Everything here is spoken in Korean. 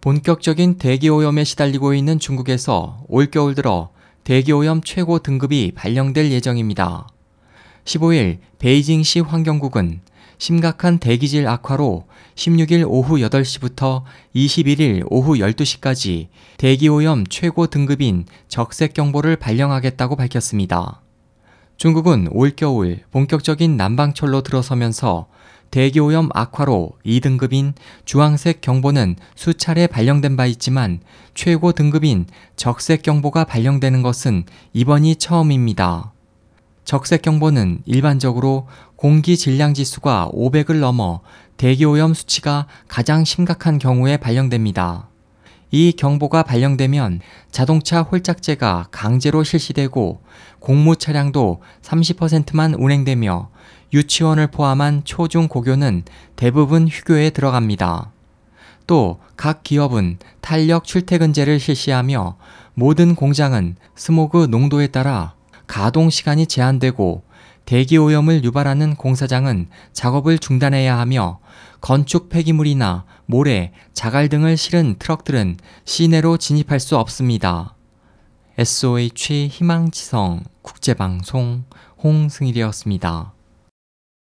본격적인 대기오염에 시달리고 있는 중국에서 올겨울 들어 대기오염 최고 등급이 발령될 예정입니다. 15일 베이징시 환경국은 심각한 대기질 악화로 16일 오후 8시부터 21일 오후 12시까지 대기오염 최고 등급인 적색경보를 발령하겠다고 밝혔습니다. 중국은 올겨울 본격적인 난방철로 들어서면서 대기오염 악화로 2등급인 주황색 경보는 수차례 발령된 바 있지만 최고 등급인 적색 경보가 발령되는 것은 이번이 처음입니다. 적색 경보는 일반적으로 공기 질량 지수가 500을 넘어 대기오염 수치가 가장 심각한 경우에 발령됩니다. 이 경보가 발령되면 자동차 홀짝제가 강제로 실시되고 공무 차량도 30%만 운행되며 유치원을 포함한 초중 고교는 대부분 휴교에 들어갑니다. 또 각 기업은 탄력 출퇴근제를 실시하며 모든 공장은 스모그 농도에 따라 가동 시간이 제한되고 대기 오염을 유발하는 공사장은 작업을 중단해야 하며 건축 폐기물이나 모래, 자갈 등을 실은 트럭들은 시내로 진입할 수 없습니다. SOH 희망지성 국제방송 홍승일이었습니다.